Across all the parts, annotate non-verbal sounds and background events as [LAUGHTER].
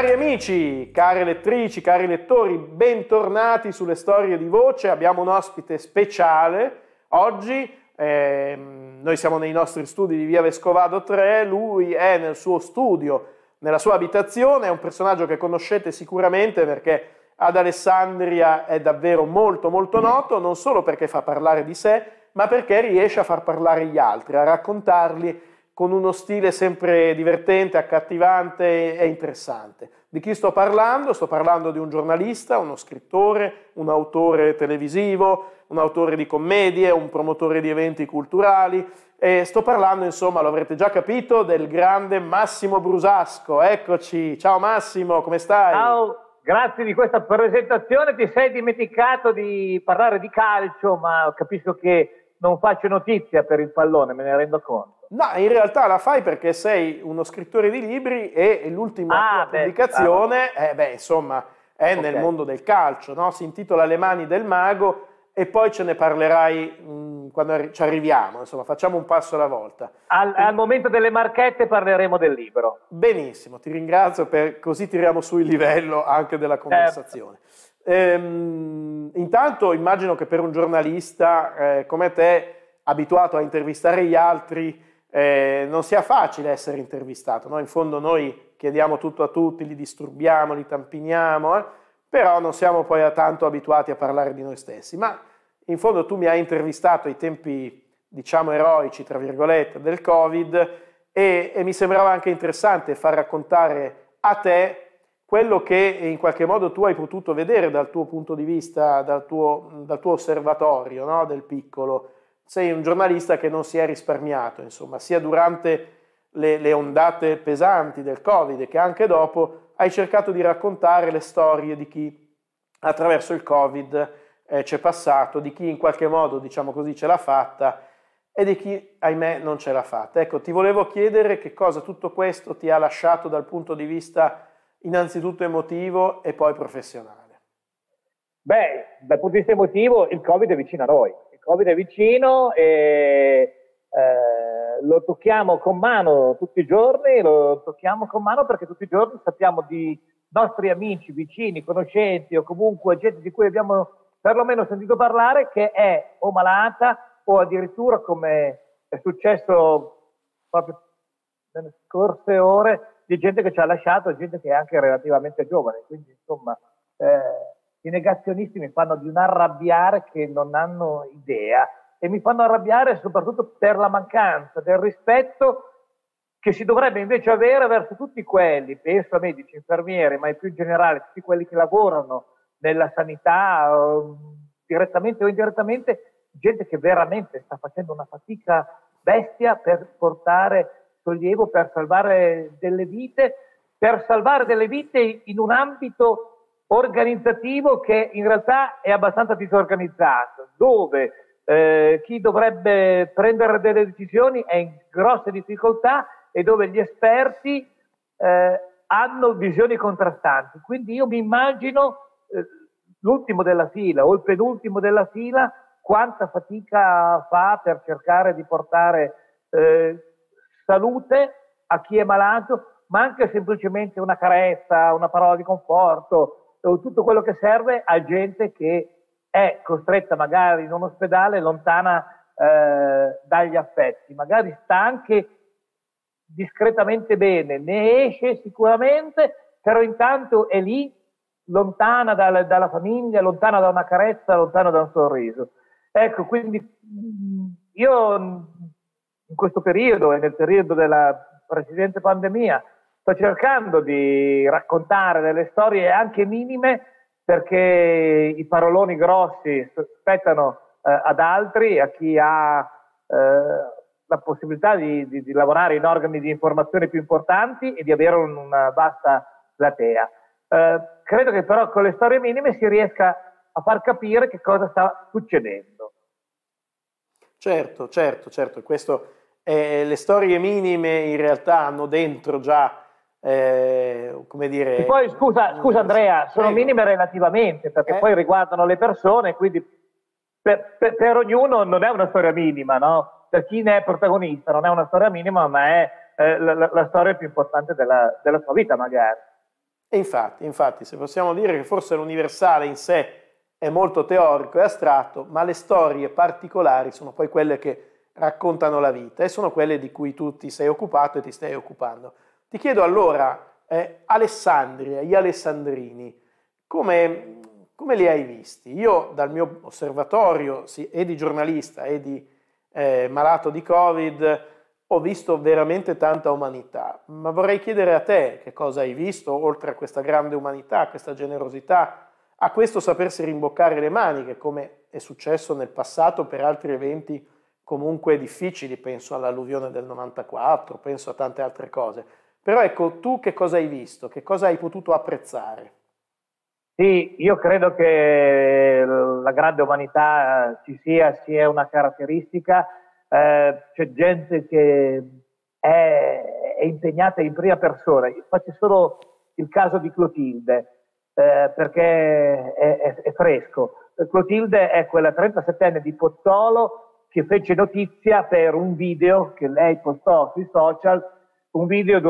Cari amici, cari lettrici, cari lettori, bentornati sulle storie di voce. Abbiamo un ospite speciale oggi. Eh, noi siamo nei nostri studi di Via Vescovado 3, lui è nel suo studio, nella sua abitazione, è un personaggio che conoscete sicuramente perché ad Alessandria è davvero molto molto noto, non solo perché fa parlare di sé, ma perché riesce a far parlare gli altri, a raccontarli con uno stile sempre divertente, accattivante e interessante. Di chi sto parlando? Sto parlando di un giornalista, uno scrittore, un autore televisivo, un autore di commedie, un promotore di eventi culturali e sto parlando, insomma, lo avrete già capito, del grande Massimo Brusasco. Eccoci, ciao Massimo, come stai? Ciao, grazie di questa presentazione. Ti sei dimenticato di parlare di calcio, ma capisco che non faccio notizia per il pallone, me ne rendo conto. No, in realtà la fai perché sei uno scrittore di libri e l'ultima Ah, beh, pubblicazione, eh, beh, insomma, è Ok. nel mondo del calcio, no? Si intitola Le mani del mago e poi ce ne parlerai mh, quando arri- ci arriviamo, insomma, facciamo un passo alla volta. Al, al momento delle marchette parleremo del libro. Benissimo, ti ringrazio per così tiriamo su il livello anche della conversazione. Ehm, intanto immagino che per un giornalista eh, come te, abituato a intervistare gli altri, eh, non sia facile essere intervistato. no? In fondo noi chiediamo tutto a tutti, li disturbiamo, li tampiniamo, eh, però non siamo poi tanto abituati a parlare di noi stessi. Ma in fondo tu mi hai intervistato ai tempi, diciamo, eroici, tra virgolette, del Covid e, e mi sembrava anche interessante far raccontare a te quello che in qualche modo tu hai potuto vedere dal tuo punto di vista, dal tuo, dal tuo osservatorio no? del piccolo. Sei un giornalista che non si è risparmiato, insomma, sia durante le, le ondate pesanti del Covid che anche dopo hai cercato di raccontare le storie di chi attraverso il Covid eh, c'è passato, di chi in qualche modo, diciamo così, ce l'ha fatta e di chi, ahimè, non ce l'ha fatta. Ecco, ti volevo chiedere che cosa tutto questo ti ha lasciato dal punto di vista innanzitutto emotivo e poi professionale. Beh, dal punto di vista emotivo, il Covid è vicino a noi. Covid è vicino e eh, lo tocchiamo con mano tutti i giorni, lo tocchiamo con mano perché tutti i giorni sappiamo di nostri amici, vicini, conoscenti o comunque gente di cui abbiamo perlomeno sentito parlare che è o malata o addirittura come è successo proprio nelle scorse ore di gente che ci ha lasciato, gente che è anche relativamente giovane. Quindi, insomma, eh, i negazionisti mi fanno di un arrabbiare che non hanno idea e mi fanno arrabbiare soprattutto per la mancanza del rispetto che si dovrebbe invece avere verso tutti quelli, penso a medici, infermieri, ma più in generale tutti quelli che lavorano nella sanità, eh, direttamente o indirettamente, gente che veramente sta facendo una fatica bestia per portare sollievo, per salvare delle vite, per salvare delle vite in un ambito organizzativo che in realtà è abbastanza disorganizzato, dove eh, chi dovrebbe prendere delle decisioni è in grosse difficoltà e dove gli esperti eh, hanno visioni contrastanti. Quindi io mi immagino eh, l'ultimo della fila o il penultimo della fila quanta fatica fa per cercare di portare eh, salute a chi è malato, ma anche semplicemente una carezza, una parola di conforto, tutto quello che serve a gente che è costretta magari in un ospedale lontana eh, dagli affetti, magari sta anche discretamente bene, ne esce sicuramente, però intanto è lì lontana dal- dalla famiglia, lontana da una carezza, lontana da un sorriso. Ecco, quindi mh, io mh, in questo periodo e nel periodo della precedente pandemia sto cercando di raccontare delle storie anche minime perché i paroloni grossi spettano eh, ad altri, a chi ha eh, la possibilità di, di- di lavorare in organi di informazione più importanti e di avere un- una vasta platea. Eh, credo che però con le storie minime si riesca a far capire che cosa sta succedendo. Certo, certo, certo, questo, eh, le storie minime in realtà hanno dentro già, eh, come dire... E poi scusa, scusa Andrea, sono Prego. minime relativamente perché Eh. poi riguardano le persone, quindi per, per- per ognuno non è una storia minima, no? Per chi ne è protagonista non è una storia minima, ma è eh, la, la- la storia più importante della, della sua vita magari. E infatti, infatti, se possiamo dire che forse l'universale in sé è molto teorico e astratto, ma le storie particolari sono poi quelle che raccontano la vita e sono quelle di cui tu ti sei occupato e ti stai occupando. Ti chiedo allora, eh, Alessandria, gli alessandrini, come, come, li hai visti? Io dal mio osservatorio, sì, e di giornalista e di eh, malato di Covid, ho visto veramente tanta umanità, ma vorrei chiedere a te che cosa hai visto, oltre a questa grande umanità, a questa generosità, a questo sapersi rimboccare le maniche, come è successo nel passato per altri eventi comunque difficili, penso all'alluvione del 94, penso a tante altre cose. Però ecco, tu che cosa hai visto? Che cosa hai potuto apprezzare? Sì, io credo che la grande umanità ci sia, sia una caratteristica. Eh, c'è gente che è, è, impegnata in prima persona. Io faccio solo il caso di Clotilde, eh, perché è, è, è, fresco. Clotilde è quella 37enne di Pozzolo che fece notizia per un video che lei postò sui social, un video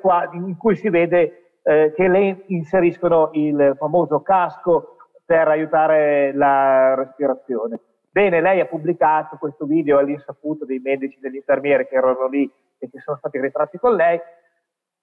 quale, in cui si vede eh, che le inseriscono il famoso casco per aiutare la respirazione. Bene, lei ha pubblicato questo video all'insaputo dei medici e degli infermieri che erano lì e che sono stati ritratti con lei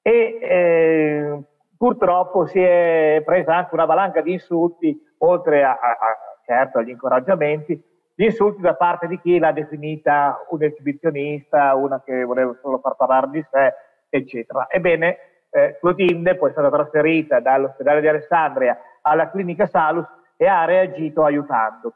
e eh, purtroppo si è presa anche una valanga di insulti, oltre a, a certo agli incoraggiamenti, gli insulti da parte di chi l'ha definita un esibizionista, una che voleva solo far parlare di sé, eccetera. Ebbene, eh, Clotilde poi è stata trasferita dall'ospedale di Alessandria alla clinica Salus e ha reagito aiutando.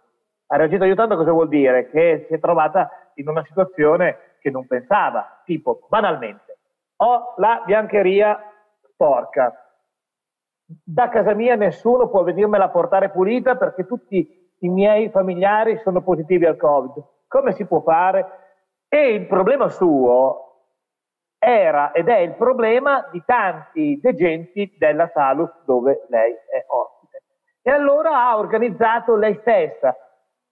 Ha reagito aiutando cosa vuol dire? Che si è trovata in una situazione che non pensava, tipo banalmente, ho la biancheria sporca, da casa mia nessuno può venirmela portare pulita perché tutti i miei familiari sono positivi al Covid. Come si può fare? E il problema suo era ed è il problema di tanti degenti della Salus dove lei è ospite. E allora ha organizzato lei stessa,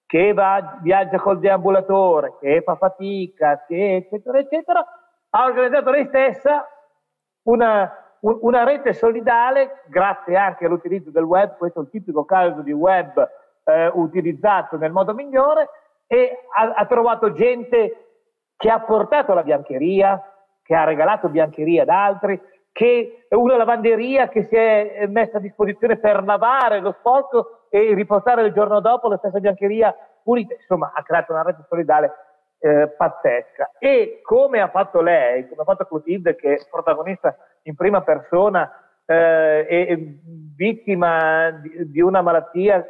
che va, viaggia col deambulatore, che fa fatica, che eccetera, eccetera, ha organizzato lei stessa una, una rete solidale, grazie anche all'utilizzo del web, questo è il tipico caso di web eh, utilizzato nel modo migliore e ha, ha, trovato gente che ha portato la biancheria, che ha regalato biancheria ad altri, che una lavanderia che si è messa a disposizione per lavare lo sporco e riportare il giorno dopo la stessa biancheria pulita. Insomma, ha creato una rete solidale eh, pazzesca. E come ha fatto lei, come ha fatto Clotilde, che è protagonista in prima persona eh, e vittima di, di una malattia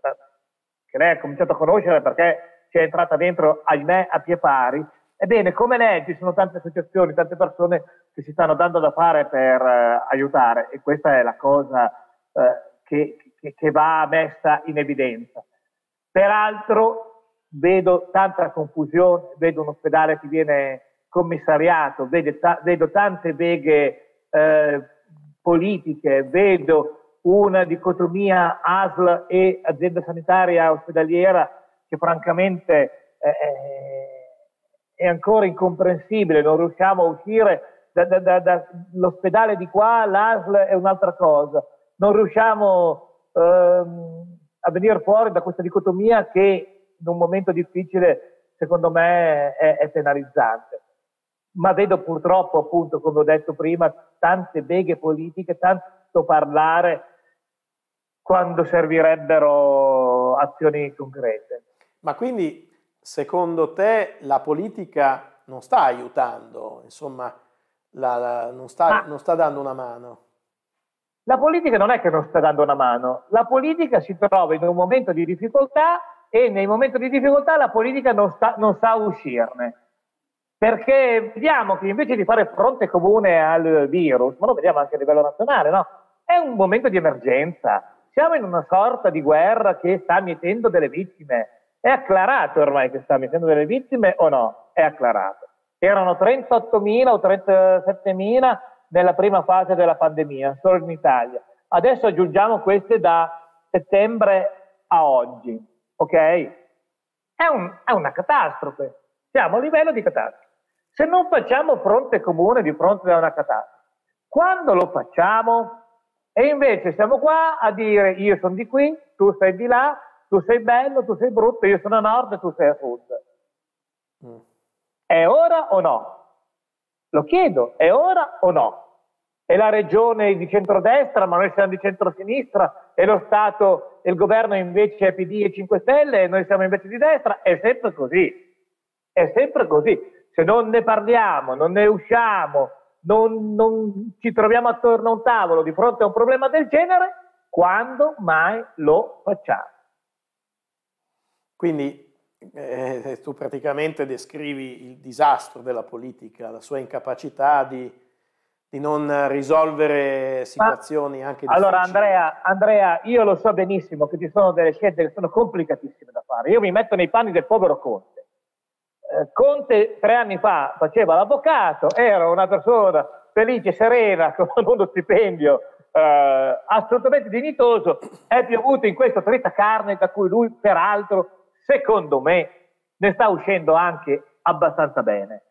che lei ha cominciato a conoscere perché si è entrata dentro, ahimè, a pie pari. Ebbene, come lei ci sono tante associazioni, tante persone che si stanno dando da fare per eh, aiutare e questa è la cosa eh, che, che, che va messa in evidenza. Peraltro vedo tanta confusione, vedo un ospedale che viene commissariato, vedo, vedo tante beghe eh, politiche, vedo una dicotomia ASL e azienda sanitaria ospedaliera che francamente eh, è ancora incomprensibile, non riusciamo a uscire dall'ospedale da, da, di qua, l'ASL è un'altra cosa, non riusciamo ehm, a venire fuori da questa dicotomia che in un momento difficile secondo me è, è penalizzante. Ma vedo purtroppo, appunto, come ho detto prima, tante beghe politiche, tanto parlare quando servirebbero azioni concrete. Ma quindi, secondo te, la politica non sta aiutando, insomma, la, la, non, sta, non sta dando una mano? La politica non è che non sta dando una mano, la politica si trova in un momento di difficoltà e nei momenti di difficoltà la politica non, sta, non sa uscirne. Perché vediamo che invece di fare fronte comune al virus, ma lo vediamo anche a livello nazionale, no? È un momento di emergenza. Siamo in una sorta di guerra che sta mietendo delle vittime. È acclarato ormai che sta mietendo delle vittime o no? È acclarato. Erano 38.000 o 37.000 nella prima fase della pandemia, solo in Italia. Adesso aggiungiamo queste da settembre a oggi, ok? È, un, è una catastrofe. Siamo a livello di catastrofe. Se non facciamo fronte comune di fronte a una catastrofe, Quando lo facciamo? E invece siamo qua a dire io sono di qui, tu sei di là, tu sei bello, tu sei brutto, io sono a nord e tu sei a sud. Mm. È ora o no? Lo chiedo, è ora o no? È la regione di centrodestra, ma noi siamo di centrosinistra, e lo Stato e il governo invece è PD e 5 Stelle, e noi siamo invece di destra, è sempre così. È sempre così. Se non ne parliamo, non ne usciamo, non, non ci troviamo attorno a un tavolo di fronte a un problema del genere, quando mai lo facciamo? Quindi eh, tu praticamente descrivi il disastro della politica, la sua incapacità di, di non risolvere situazioni Ma, anche difficili. Allora Andrea, Andrea, io lo so benissimo che ci sono delle scelte che sono complicatissime da fare. Io mi metto nei panni del povero Conte. Conte tre anni fa faceva l'avvocato, era una persona felice, serena, [LAUGHS] con uno stipendio eh, assolutamente dignitoso, è piovuto in questo trita carne da cui lui peraltro, secondo me, ne sta uscendo anche abbastanza bene.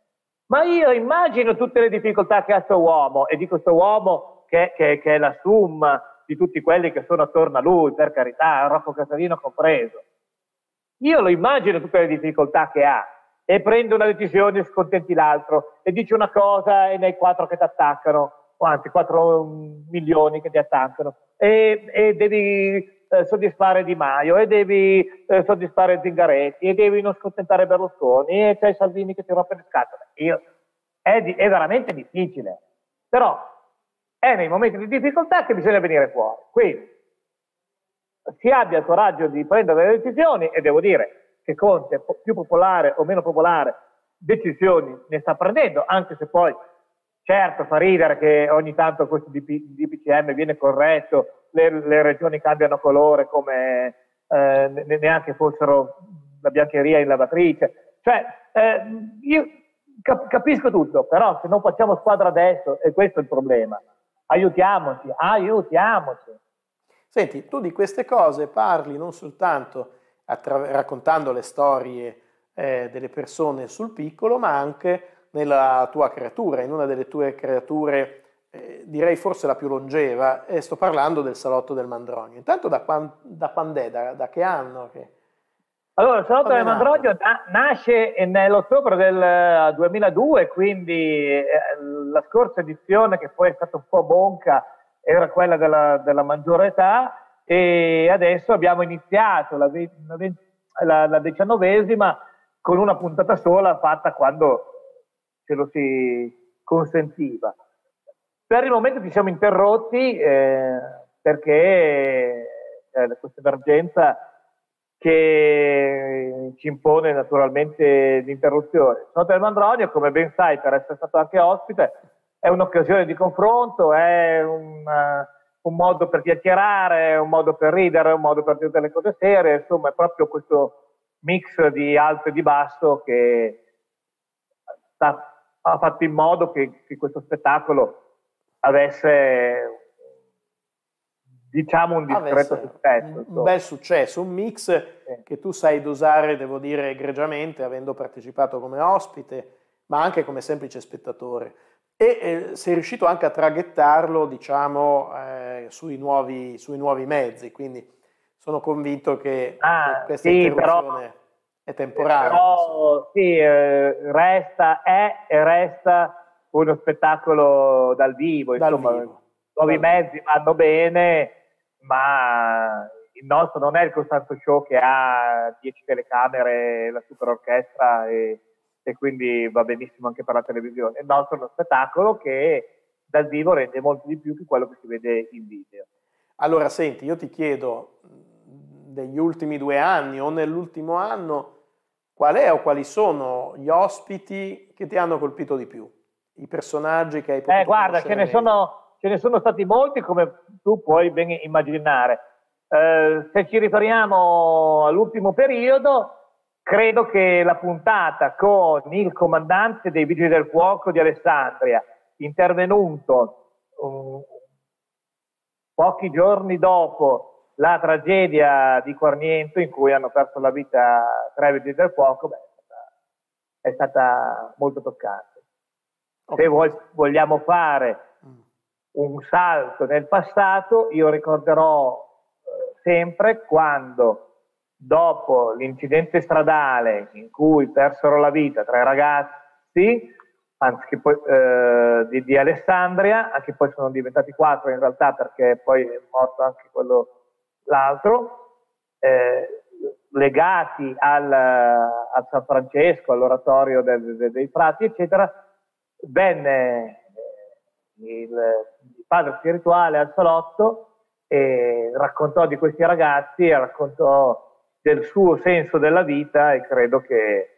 Ma io immagino tutte le difficoltà che ha questo uomo, e di questo uomo che, che, che, è la summa di tutti quelli che sono attorno a lui, per carità, Rocco Casalino compreso. Io lo immagino tutte le difficoltà che ha e prende una decisione e scontenti l'altro e dice una cosa e ne hai quattro che ti attaccano, anzi quattro milioni che ti attaccano e, e devi eh, soddisfare Di Maio e devi eh, soddisfare Zingaretti e devi non scontentare Berlusconi e c'è Salvini che ti rompe le scatole. Io, è, di, è veramente difficile, però è nei momenti di difficoltà che bisogna venire fuori. Quindi si abbia il coraggio di prendere le decisioni e devo dire che Conte, più popolare o meno popolare, decisioni ne sta prendendo, anche se poi certo fa ridere che ogni tanto questo DPCM viene corretto, le, le regioni cambiano colore come eh, neanche fossero la biancheria in lavatrice. Cioè, eh, io cap- capisco tutto, però se non facciamo squadra adesso, e questo è il problema, aiutiamoci, aiutiamoci. Senti, tu di queste cose parli non soltanto attra- raccontando le storie eh, delle persone sul piccolo, ma anche nella tua creatura, in una delle tue creature, eh, direi forse la più longeva, e sto parlando del Salotto del Mandronio. Intanto da, quando, da quando è? Da, da, che anno? Che... Allora, il Salotto del Mandronio na- nasce nell'ottobre del 2002, eh, quindi eh, la scorsa edizione, che poi è stata un po' bonca, era quella della, della maggiore età, e adesso abbiamo iniziato la, la, la diciannovesima con una puntata sola fatta quando ce lo si consentiva. Per il momento ci siamo interrotti eh, perché c'è questa emergenza che ci impone naturalmente l'interruzione. Sono del Mandronio, come ben sai, per essere stato anche ospite, è un'occasione di confronto, è un un modo per chiacchierare, un modo per ridere, un modo per dire delle cose serie, insomma è proprio questo mix di alto e di basso che ha fatto in modo che, che questo spettacolo avesse diciamo un discreto successo. Un, un bel successo, un mix sì. che tu sai dosare, devo dire, egregiamente, avendo partecipato come ospite, ma anche come semplice spettatore e eh, sei riuscito anche a traghettarlo diciamo eh, sui, nuovi, sui, nuovi, mezzi quindi sono convinto che, ah, che questa sì, interruzione però, è temporanea però sì eh, resta è e resta uno spettacolo dal vivo dal insomma vivo. nuovi dal mezzi vanno bene ma il nostro non è il Costanzo Show che ha 10 telecamere la super orchestra e e quindi va benissimo anche per la televisione. Il nostro è uno spettacolo che dal vivo rende molto di più che quello che si vede in video. Allora, senti, io ti chiedo, degli ultimi due anni o nell'ultimo anno, qual è o quali sono gli ospiti che ti hanno colpito di più? I personaggi che hai potuto Eh, guarda, ce ne, sono, ce ne, sono, stati molti, come tu puoi ben immaginare. Eh, se ci riferiamo all'ultimo periodo, Credo che la puntata con il comandante dei Vigili del Fuoco di Alessandria, intervenuto um, pochi giorni dopo la tragedia di Corniento in cui hanno perso la vita tre Vigili del Fuoco, beh, è, stata, molto toccante. Okay. Se vogliamo fare un salto nel passato, io ricorderò eh, sempre quando dopo l'incidente stradale in cui persero la vita tre ragazzi, anzi poi, eh, di, di, Alessandria, anche poi sono diventati quattro in realtà perché poi è morto anche quello l'altro, eh, legati al, al, San Francesco, all'oratorio del, del, dei frati, eccetera, venne eh, il, il padre spirituale al salotto e raccontò di questi ragazzi, raccontò del suo senso della vita e credo che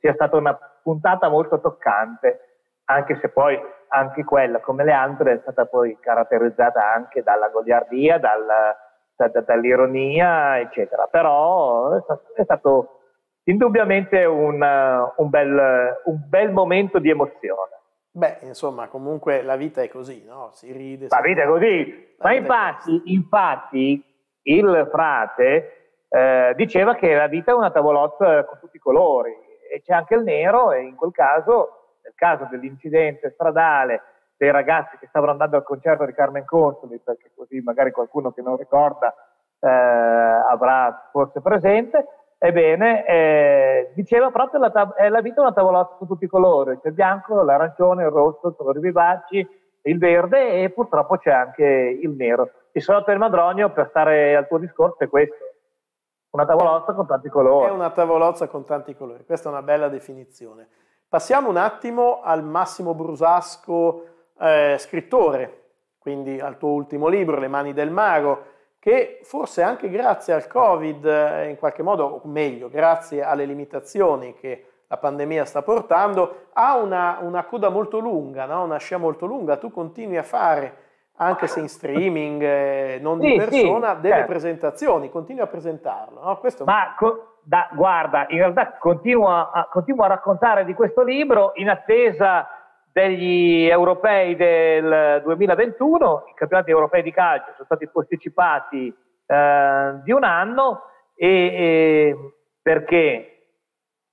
sia stata una puntata molto toccante, anche se poi anche quella, come le altre, è stata poi caratterizzata anche dalla goliardia, dalla, da, da, dall'ironia, eccetera. Però è stato, è stato indubbiamente un, un, bel, un, bel, momento di emozione. Beh, insomma, comunque la vita è così, no? Si ride. La vita è così. Ma infatti, infatti, il frate eh, diceva che la vita è una tavolozza con tutti i colori e c'è anche il nero e in quel caso, nel caso dell'incidente stradale dei ragazzi che stavano andando al concerto di Carmen Consoli, perché così magari qualcuno che non ricorda eh, avrà forse presente, ebbene, eh, diceva proprio la, tab- la vita è una tavolozza con tutti i colori, c'è il bianco, l'arancione, il rosso, i colori vivaci, il verde e purtroppo c'è anche il nero. Il salotto del Madronio, per stare al tuo discorso, è questo. Una tavolozza con tanti colori. È una tavolozza con tanti colori, questa è una bella definizione. Passiamo un attimo al Massimo Brusasco eh, scrittore, quindi al tuo ultimo libro, Le mani del mago, che forse anche grazie al Covid, eh, in qualche modo, o meglio, grazie alle limitazioni che la pandemia sta portando, ha una, una coda molto lunga, no? una scia molto lunga. Tu continui a fare, anche se in streaming, eh, non sì, di persona, sì, delle certo. presentazioni, continui a presentarlo. No? Questo... Ma co- da, guarda, in realtà continuo a, continuo a raccontare di questo libro in attesa degli europei del 2021, i campionati europei di calcio sono stati posticipati eh, di un anno e, e perché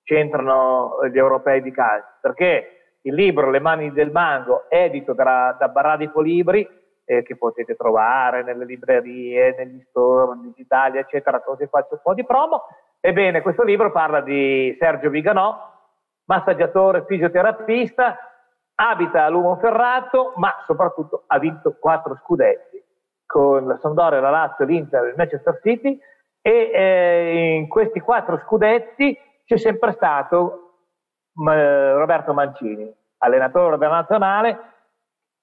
c'entrano gli europei di calcio? Perché il libro Le mani del mango, edito da, da Baradipo Libri, eh, che potete trovare nelle librerie, negli store digitali, eccetera, così faccio un po' di promo. Ebbene, questo libro parla di Sergio Viganò, massaggiatore, fisioterapista, abita a Lumo Ferrato, ma soprattutto ha vinto quattro scudetti con la Sampdoria, la Lazio, l'Inter e il Manchester City e eh, in questi quattro scudetti c'è sempre stato eh, Roberto Mancini, allenatore della nazionale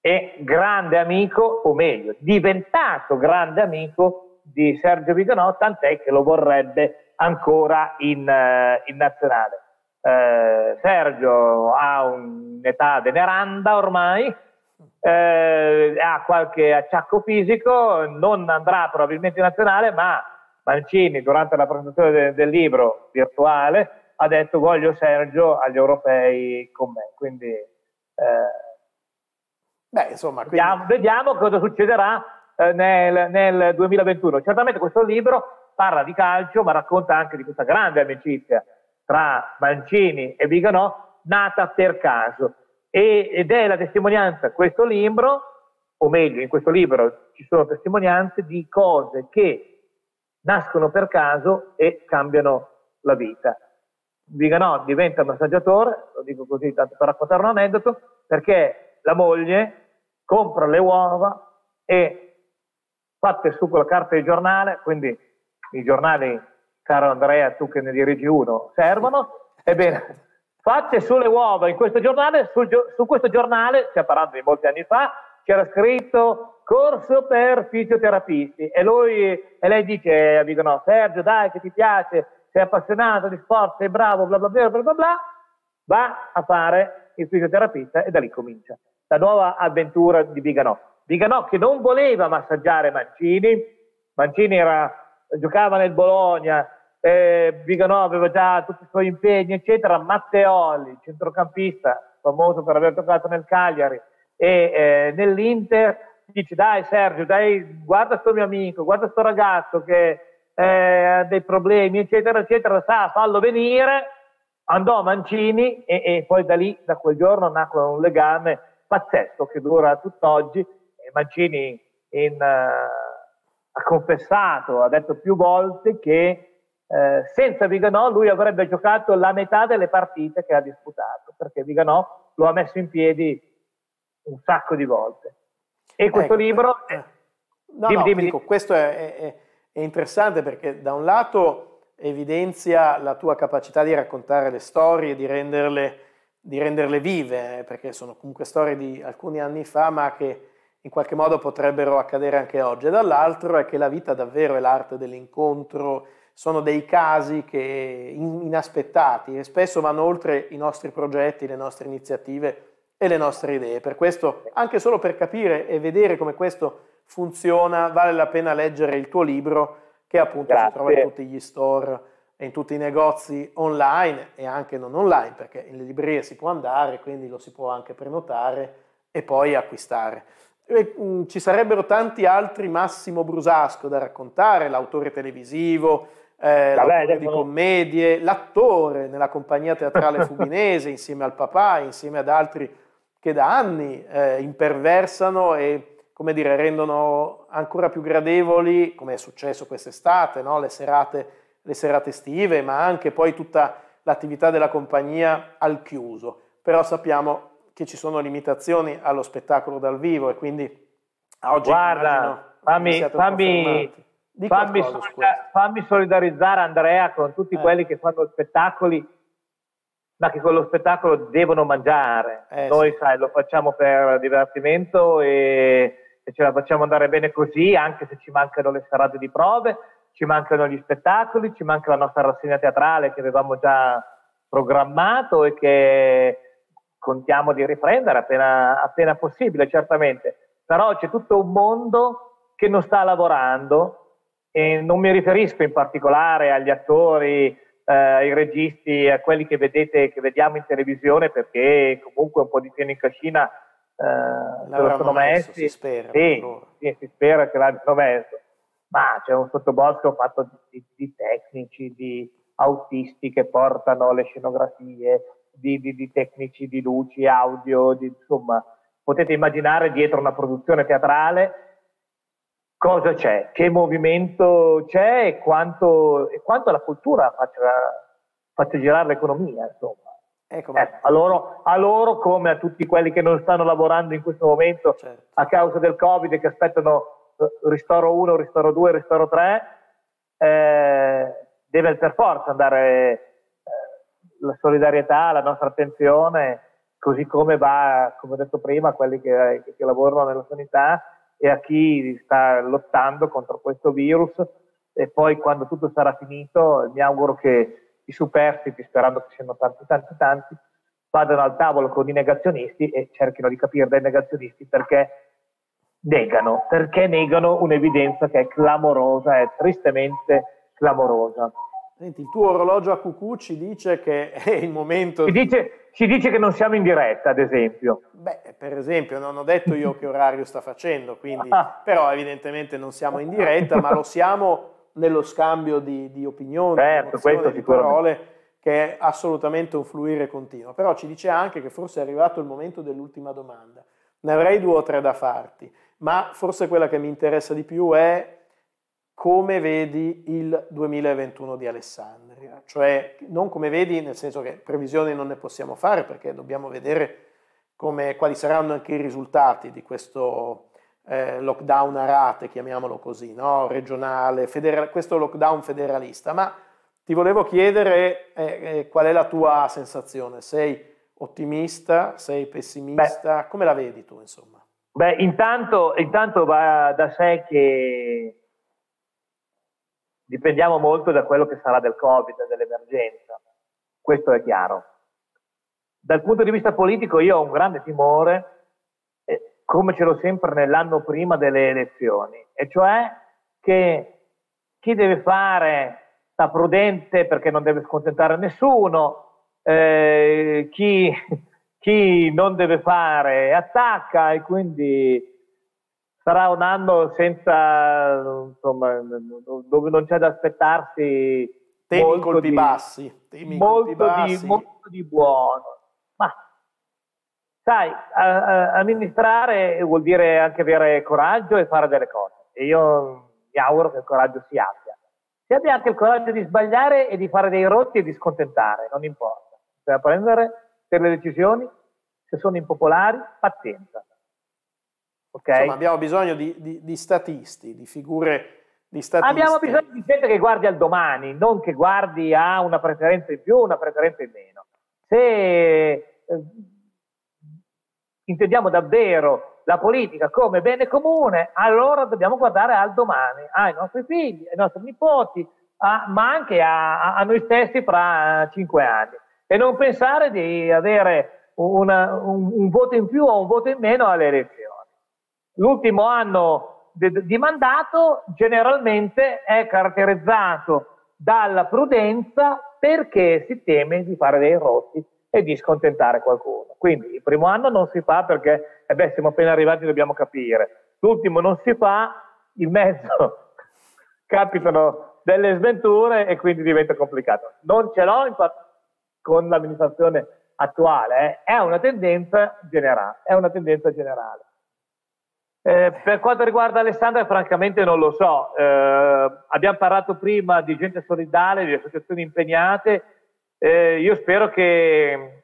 e grande amico, o meglio, diventato grande amico di Sergio Viganò, tant'è che lo vorrebbe ancora in, uh, in nazionale. Eh, Sergio ha un'età veneranda ormai, eh, ha qualche acciacco fisico, non andrà probabilmente in nazionale, ma Mancini durante la presentazione de- del libro virtuale ha detto voglio Sergio agli europei con me. Quindi, eh, Beh, insomma, quindi... vediamo, vediamo, cosa succederà eh, nel, nel 2021. Certamente questo libro parla di calcio, ma racconta anche di questa grande amicizia tra Mancini e Viganò nata per caso e, ed è la testimonianza, questo libro, o meglio in questo libro ci sono testimonianze di cose che nascono per caso e cambiano la vita. Viganò diventa massaggiatore, lo dico così tanto per raccontare un aneddoto, perché la moglie compra le uova e fatte su con la carta di giornale, quindi i giornali caro Andrea, tu che ne dirigi uno, servono? Ebbene, fatte sulle uova in questo giornale, sul, su questo giornale, stiamo parlando di molti anni fa, c'era scritto corso per fisioterapisti e, lui, e lei dice a Vigo, no, Sergio dai che ti piace, sei appassionato di sport, sei bravo, bla bla bla bla bla, va a fare il fisioterapista e da lì comincia la nuova avventura di Viganò. Viganò che non voleva massaggiare Mancini, Mancini era, giocava nel Bologna, eh, Viganò aveva già tutti i suoi impegni, eccetera. Matteoli, centrocampista, famoso per aver giocato nel Cagliari e eh, nell'Inter, dice dai Sergio, dai, guarda sto mio amico, guarda sto ragazzo che eh, ha dei problemi, eccetera, eccetera, sa, fallo venire. Andò Mancini e, e poi da lì, da quel giorno, nacque un legame pazzesco che dura tutt'oggi. Mancini in, uh, ha confessato, ha detto più volte che uh, senza Viganò lui avrebbe giocato la metà delle partite che ha disputato, perché Viganò lo ha messo in piedi un sacco di volte. E questo ecco, libro... Eh. No, dimmi, no, dimmi, dico, questo è, è, è interessante perché da un lato evidenzia la tua capacità di raccontare le storie, di renderle, di renderle vive, perché sono comunque storie di alcuni anni fa, ma che in qualche modo potrebbero accadere anche oggi. E dall'altro è che la vita davvero è l'arte dell'incontro, sono dei casi che inaspettati e spesso vanno oltre i nostri progetti, le nostre iniziative e le nostre idee. Per questo, anche solo per capire e vedere come questo funziona, vale la pena leggere il tuo libro che appunto Grazie. si trova in tutti gli store e in tutti i negozi online e anche non online perché in librerie si può andare, quindi lo si può anche prenotare e poi acquistare. E, mh, mm, ci sarebbero tanti altri Massimo Brusasco da raccontare, l'autore televisivo, eh, l'autore di commedie, l'attore nella compagnia teatrale [LAUGHS] fubinese insieme al papà, insieme ad altri che da anni eh, imperversano e come dire, rendono ancora più gradevoli, come è successo quest'estate, no? le, serate, le serate estive, ma anche poi tutta l'attività della compagnia al chiuso. Però sappiamo che ci sono limitazioni allo spettacolo dal vivo e quindi oggi Guarda, fammi, fammi, fammi, solida, fammi, solidarizzare Andrea con tutti eh. quelli che fanno spettacoli ma che con lo spettacolo devono mangiare. Eh, Noi, sì. sai, lo facciamo per divertimento e, e, ce la facciamo andare bene così, anche se ci mancano le serate di prove, ci mancano gli spettacoli, ci manca la nostra rassegna teatrale che avevamo già programmato e che contiamo di riprendere appena, appena possibile, certamente. Però c'è tutto un mondo che non sta lavorando e non mi riferisco in particolare agli attori, eh, ai registi, a quelli che vedete, che vediamo in televisione, perché comunque un po' di pieno in cascina eh, se lo sono messi. Si spera. Sì, sì, si spera che l'abbiano messo. Ma c'è un sottobosco fatto di, di, tecnici, di autisti che portano le scenografie, di, di, di tecnici di luci, audio, insomma, potete immaginare dietro una produzione teatrale cosa c'è, che movimento c'è e quanto, e quanto la cultura faccia, faccia girare l'economia, insomma. Ecco, eh, a, loro, a, loro, come a tutti quelli che non stanno lavorando in questo momento certo. a causa del Covid, che aspettano ristoro 1, ristoro 2, ristoro 3, eh, deve per forza andare eh, la solidarietà, la nostra attenzione, così come va, come ho detto prima, a quelli che, che lavorano nella sanità e a chi sta lottando contro questo virus. E poi quando tutto sarà finito mi auguro che i superstiti, sperando che siano tanti tanti tanti, vadano al tavolo con i negazionisti e cerchino di capire dai negazionisti perché negano, perché negano un'evidenza che è clamorosa, è tristemente clamorosa. Senti, il tuo orologio a cucù ci dice che è il momento... Ci dice, ci dice che non siamo in diretta, ad esempio. Beh, per esempio, non ho detto io che orario sta facendo, quindi, ah. però evidentemente non siamo in diretta, ma lo siamo nello scambio di, di opinioni, certo, di, di parole, che è assolutamente un fluire continuo. Però ci dice anche che forse è arrivato il momento dell'ultima domanda. Ne avrei due o tre da farti, ma forse quella che mi interessa di più è come vedi il 2021 di Alessandria, cioè non come vedi nel senso che previsioni non ne possiamo fare perché dobbiamo vedere come, quali saranno anche i risultati di questo eh, lockdown a rate, chiamiamolo così, no? regionale, federal, questo lockdown federalista, ma ti volevo chiedere eh, eh, qual è la tua sensazione, sei ottimista, sei pessimista, Beh, come la vedi tu insomma? Beh, intanto, intanto va da sé che dipendiamo molto da quello che sarà del Covid, dell'emergenza. Questo è chiaro. Dal punto di vista politico io ho un grande timore, eh, come ce l'ho sempre nell'anno prima delle elezioni, e cioè che chi deve fare sta prudente perché non deve scontentare nessuno, eh, chi, chi non deve fare attacca e quindi sarà un anno senza, insomma, dove non c'è da aspettarsi temi molto colpi di, bassi, temi molto, colpi bassi. Di, molto di buono. Ma sai, amministrare vuol dire anche avere coraggio e fare delle cose. E io mi auguro che il coraggio si abbia. Se abbia anche il coraggio di sbagliare e di fare dei rotti e di scontentare, non importa. Per prendere per le decisioni, se sono impopolari, pazienza. Okay? Insomma, abbiamo bisogno di, di, di statisti, di figure di statisti. Abbiamo bisogno di gente che guardi al domani, non che guardi a una preferenza in più o una preferenza in meno. Se eh, intendiamo davvero la politica come bene comune, allora dobbiamo guardare al domani, ai nostri figli, ai nostri nipoti, a, ma anche a, a, noi stessi fra cinque anni. E non pensare di avere una, un, un voto in più o un voto in meno alle elezioni. L'ultimo anno de, di mandato generalmente è caratterizzato dalla prudenza perché si teme di fare dei rotti e di scontentare qualcuno. Quindi il primo anno non si fa perché, eh beh, siamo appena arrivati, dobbiamo capire. L'ultimo non si fa, in mezzo [LAUGHS] capitano delle sventure e quindi diventa complicato. Non ce l'ho con l'amministrazione attuale, è una tendenza generale. È una tendenza generale. Eh, per quanto riguarda Alessandra, francamente non lo so. Eh, abbiamo parlato prima di gente solidale, di associazioni impegnate. Eh, io spero che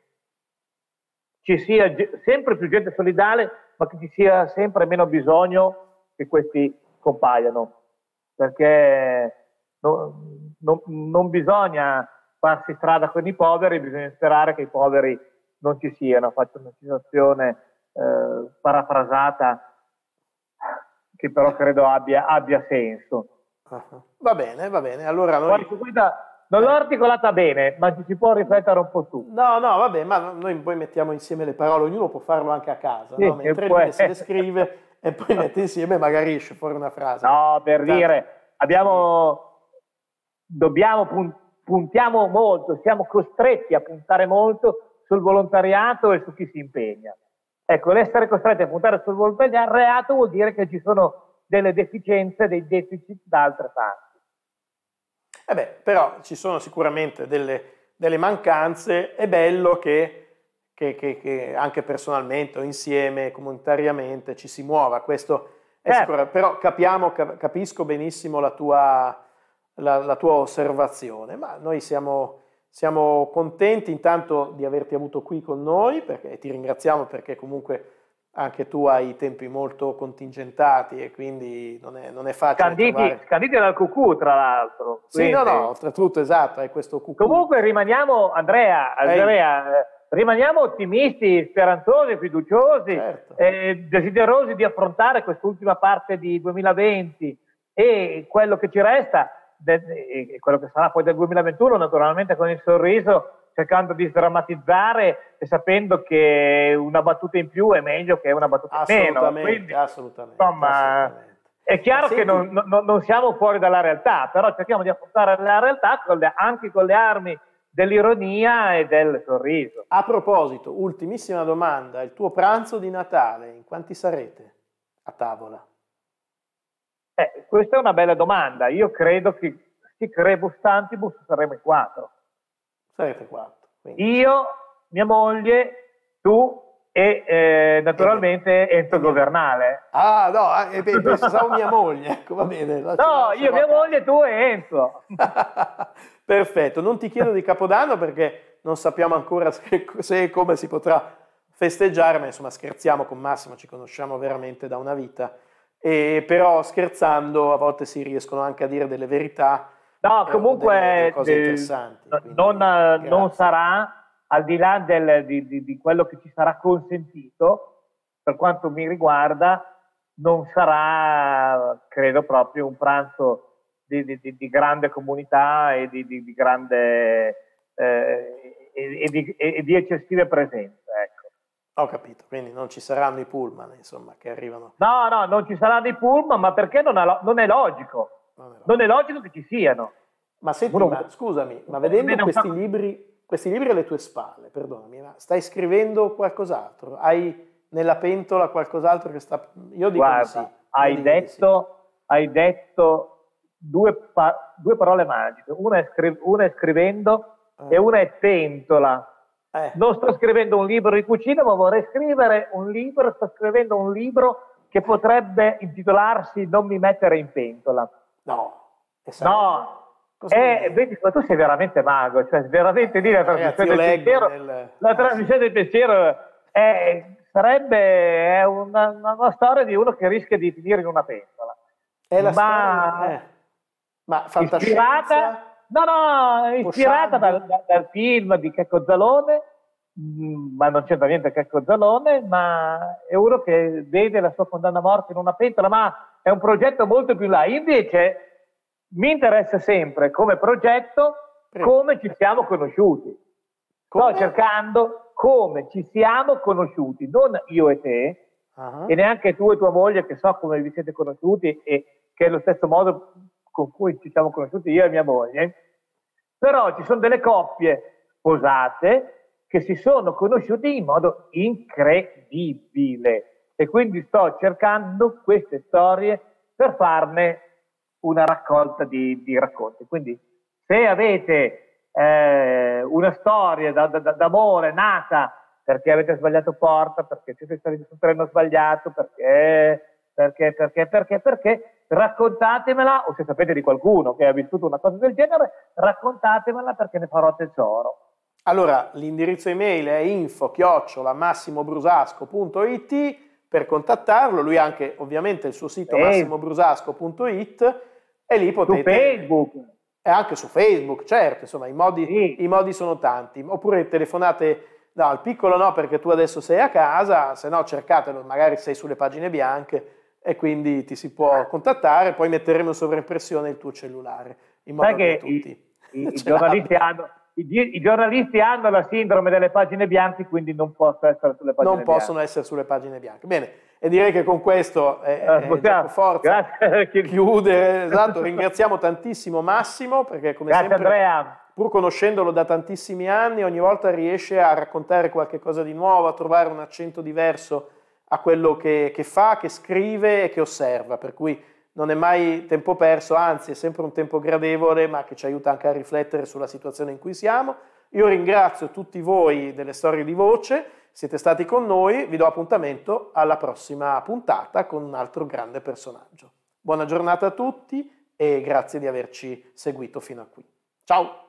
ci sia sempre più gente solidale, ma che ci sia sempre meno bisogno che questi compaiano. Perché no, no, non bisogna farsi strada con i poveri, bisogna sperare che i poveri non ci siano. Faccio una citazione eh, parafrasata che però credo abbia, abbia senso. Uh-huh. Va bene, va bene. Allora noi... Questa, non l'ho articolata bene, ma ci si può riflettere un po' su. No, no, vabbè, ma noi poi mettiamo insieme le parole, ognuno può farlo anche a casa, sì, no? mentre lui se le scrive e poi [LAUGHS] mette insieme magari esce fuori una frase. No, per Tanto... dire, abbiamo, dobbiamo, puntiamo molto, siamo costretti a puntare molto sul volontariato e su chi si impegna. Ecco, l'essere costretti a puntare sul volontariato vuol dire che ci sono delle deficienze, dei deficit da altre parti. Eh beh, però ci sono sicuramente delle, delle mancanze, è bello che, che, che, che, anche personalmente o insieme, comunitariamente ci si muova, questo è certo. sicuro, però capiamo, capisco benissimo la tua, la, la tua osservazione, ma noi siamo siamo contenti intanto di averti avuto qui con noi perché, e ti ringraziamo perché comunque anche tu hai tempi molto contingentati e quindi non è, non è facile. Scanditi, trovare... scanditi dal cucù, tra l'altro. Sì, no, no, oltretutto, esatto, è questo cucù. Comunque rimaniamo, Andrea, Andrea eh, rimaniamo ottimisti, speranzosi, fiduciosi, certo. eh, desiderosi di affrontare quest'ultima parte di 2020 e quello che ci resta e quello che sarà poi del 2021, naturalmente con il sorriso, cercando di sdrammatizzare e sapendo che una battuta in più è meglio che una battuta in meno. Assolutamente, Quindi, assolutamente. Insomma, assolutamente. È chiaro che non, non, non, siamo fuori dalla realtà, però cerchiamo di affrontare la realtà con le, anche con le armi dell'ironia e del sorriso. A proposito, ultimissima domanda, il tuo pranzo di Natale, in quanti sarete a tavola? Eh, questa è una bella domanda. Io credo che si rebus stantibus saremo in quattro. Sarete quattro. Quindi. Io, mia moglie, tu e eh, naturalmente Enzo Governale. Ah, no, eh, pensavo mia moglie, ecco, va bene. No, io, mia moglie, tu e Enzo. [LAUGHS] Perfetto, non ti chiedo di Capodanno perché non sappiamo ancora se, se e come si potrà festeggiare, ma insomma scherziamo con Massimo, ci conosciamo veramente da una vita e però scherzando a volte si riescono anche a dire delle verità. No, eh, comunque delle, cose del, interessanti. Non, non, sarà, al di là del, di, di, di, quello che ci sarà consentito, per quanto mi riguarda, non sarà, credo, proprio un pranzo di, di grande comunità e di, grande eh, e, e, e, di eccessive presenze. Ho capito, quindi non ci saranno i pullman, insomma, che arrivano. No, no, non ci saranno i pullman, ma perché non, è, non è logico. Non è logico. Non è logico che ci siano. Ma senti, ma, scusami, ma vedendo questi libri, questi libri alle tue spalle, perdonami, ma stai scrivendo qualcos'altro? Hai nella pentola qualcos'altro che sta... Io dico Guarda, sì. Hai detto, sì. hai detto due, pa- due, parole magiche, una è, scri- una è scrivendo ah. e una è pentola. Eh. Non sto scrivendo un libro di cucina, ma vorrei scrivere un libro, sto scrivendo un libro che potrebbe intitolarsi Non mi mettere in pentola. No. No, eh, vedi, ma tu sei veramente mago, cioè veramente lì la trasmissione del pensiero, nel... la trasmissione del pensiero è, sarebbe è una, una, storia di uno che rischia di finire in una pentola. È la ma, storia, eh. ma ispirata, no, no, ispirata dal, dal, film di Checco Zalone, mm, ma non c'entra niente Checco Zalone, ma è uno che vede la sua condanna a morte in una pentola, ma è un progetto molto più là. Invece mi interessa sempre come progetto come ci siamo conosciuti. Come? Sto cercando come ci siamo conosciuti, non io e te, uh-huh. e neanche tu e tua moglie, che so come vi siete conosciuti e che è lo stesso modo con cui ci siamo conosciuti io e mia moglie. Però ci sono delle coppie sposate che si sono conosciuti in modo incredibile e quindi sto cercando queste storie per farne una raccolta di, di racconti. Quindi se avete eh, una storia da, da, d'amore nata perché avete sbagliato porta, perché siete stati sul treno sbagliato, perché, perché, perché, perché, perché, raccontatemela, o se sapete di qualcuno che ha vissuto una cosa del genere, raccontatemela perché ne farò tesoro. Allora, l'indirizzo email è info-massimobrusasco.it per contattarlo, lui ha anche ovviamente il suo sito massimobrusasco.it e lì potete... Su Facebook. E anche su Facebook, certo, insomma i modi, sì. i modi sono tanti. Oppure telefonate, no, al piccolo no perché tu adesso sei a casa, se no cercatelo, magari sei sulle pagine bianche e quindi ti si può contattare, poi metteremo in sovraimpressione il tuo cellulare, in modo che, che tutti... I, [LAUGHS] i, giornalisti hanno, i, i, giornalisti hanno la sindrome delle pagine bianche, quindi non possono essere sulle pagine non bianche. Non possono essere sulle pagine bianche. Bene, e direi che con questo è, eh, è forza [LAUGHS] chiudere. Esatto, [LAUGHS] ringraziamo tantissimo Massimo perché come Grazie, sempre, Andrea. pur conoscendolo da tantissimi anni, ogni volta riesce a raccontare qualche cosa di nuovo, a trovare un accento diverso a quello che, che fa, che scrive e che osserva, per cui non è mai tempo perso, anzi è sempre un tempo gradevole, ma che ci aiuta anche a riflettere sulla situazione in cui siamo. Io ringrazio tutti voi delle storie di voce siete stati con noi, vi do appuntamento alla prossima puntata con un altro grande personaggio. Buona giornata a tutti e grazie di averci seguito fino a qui. Ciao!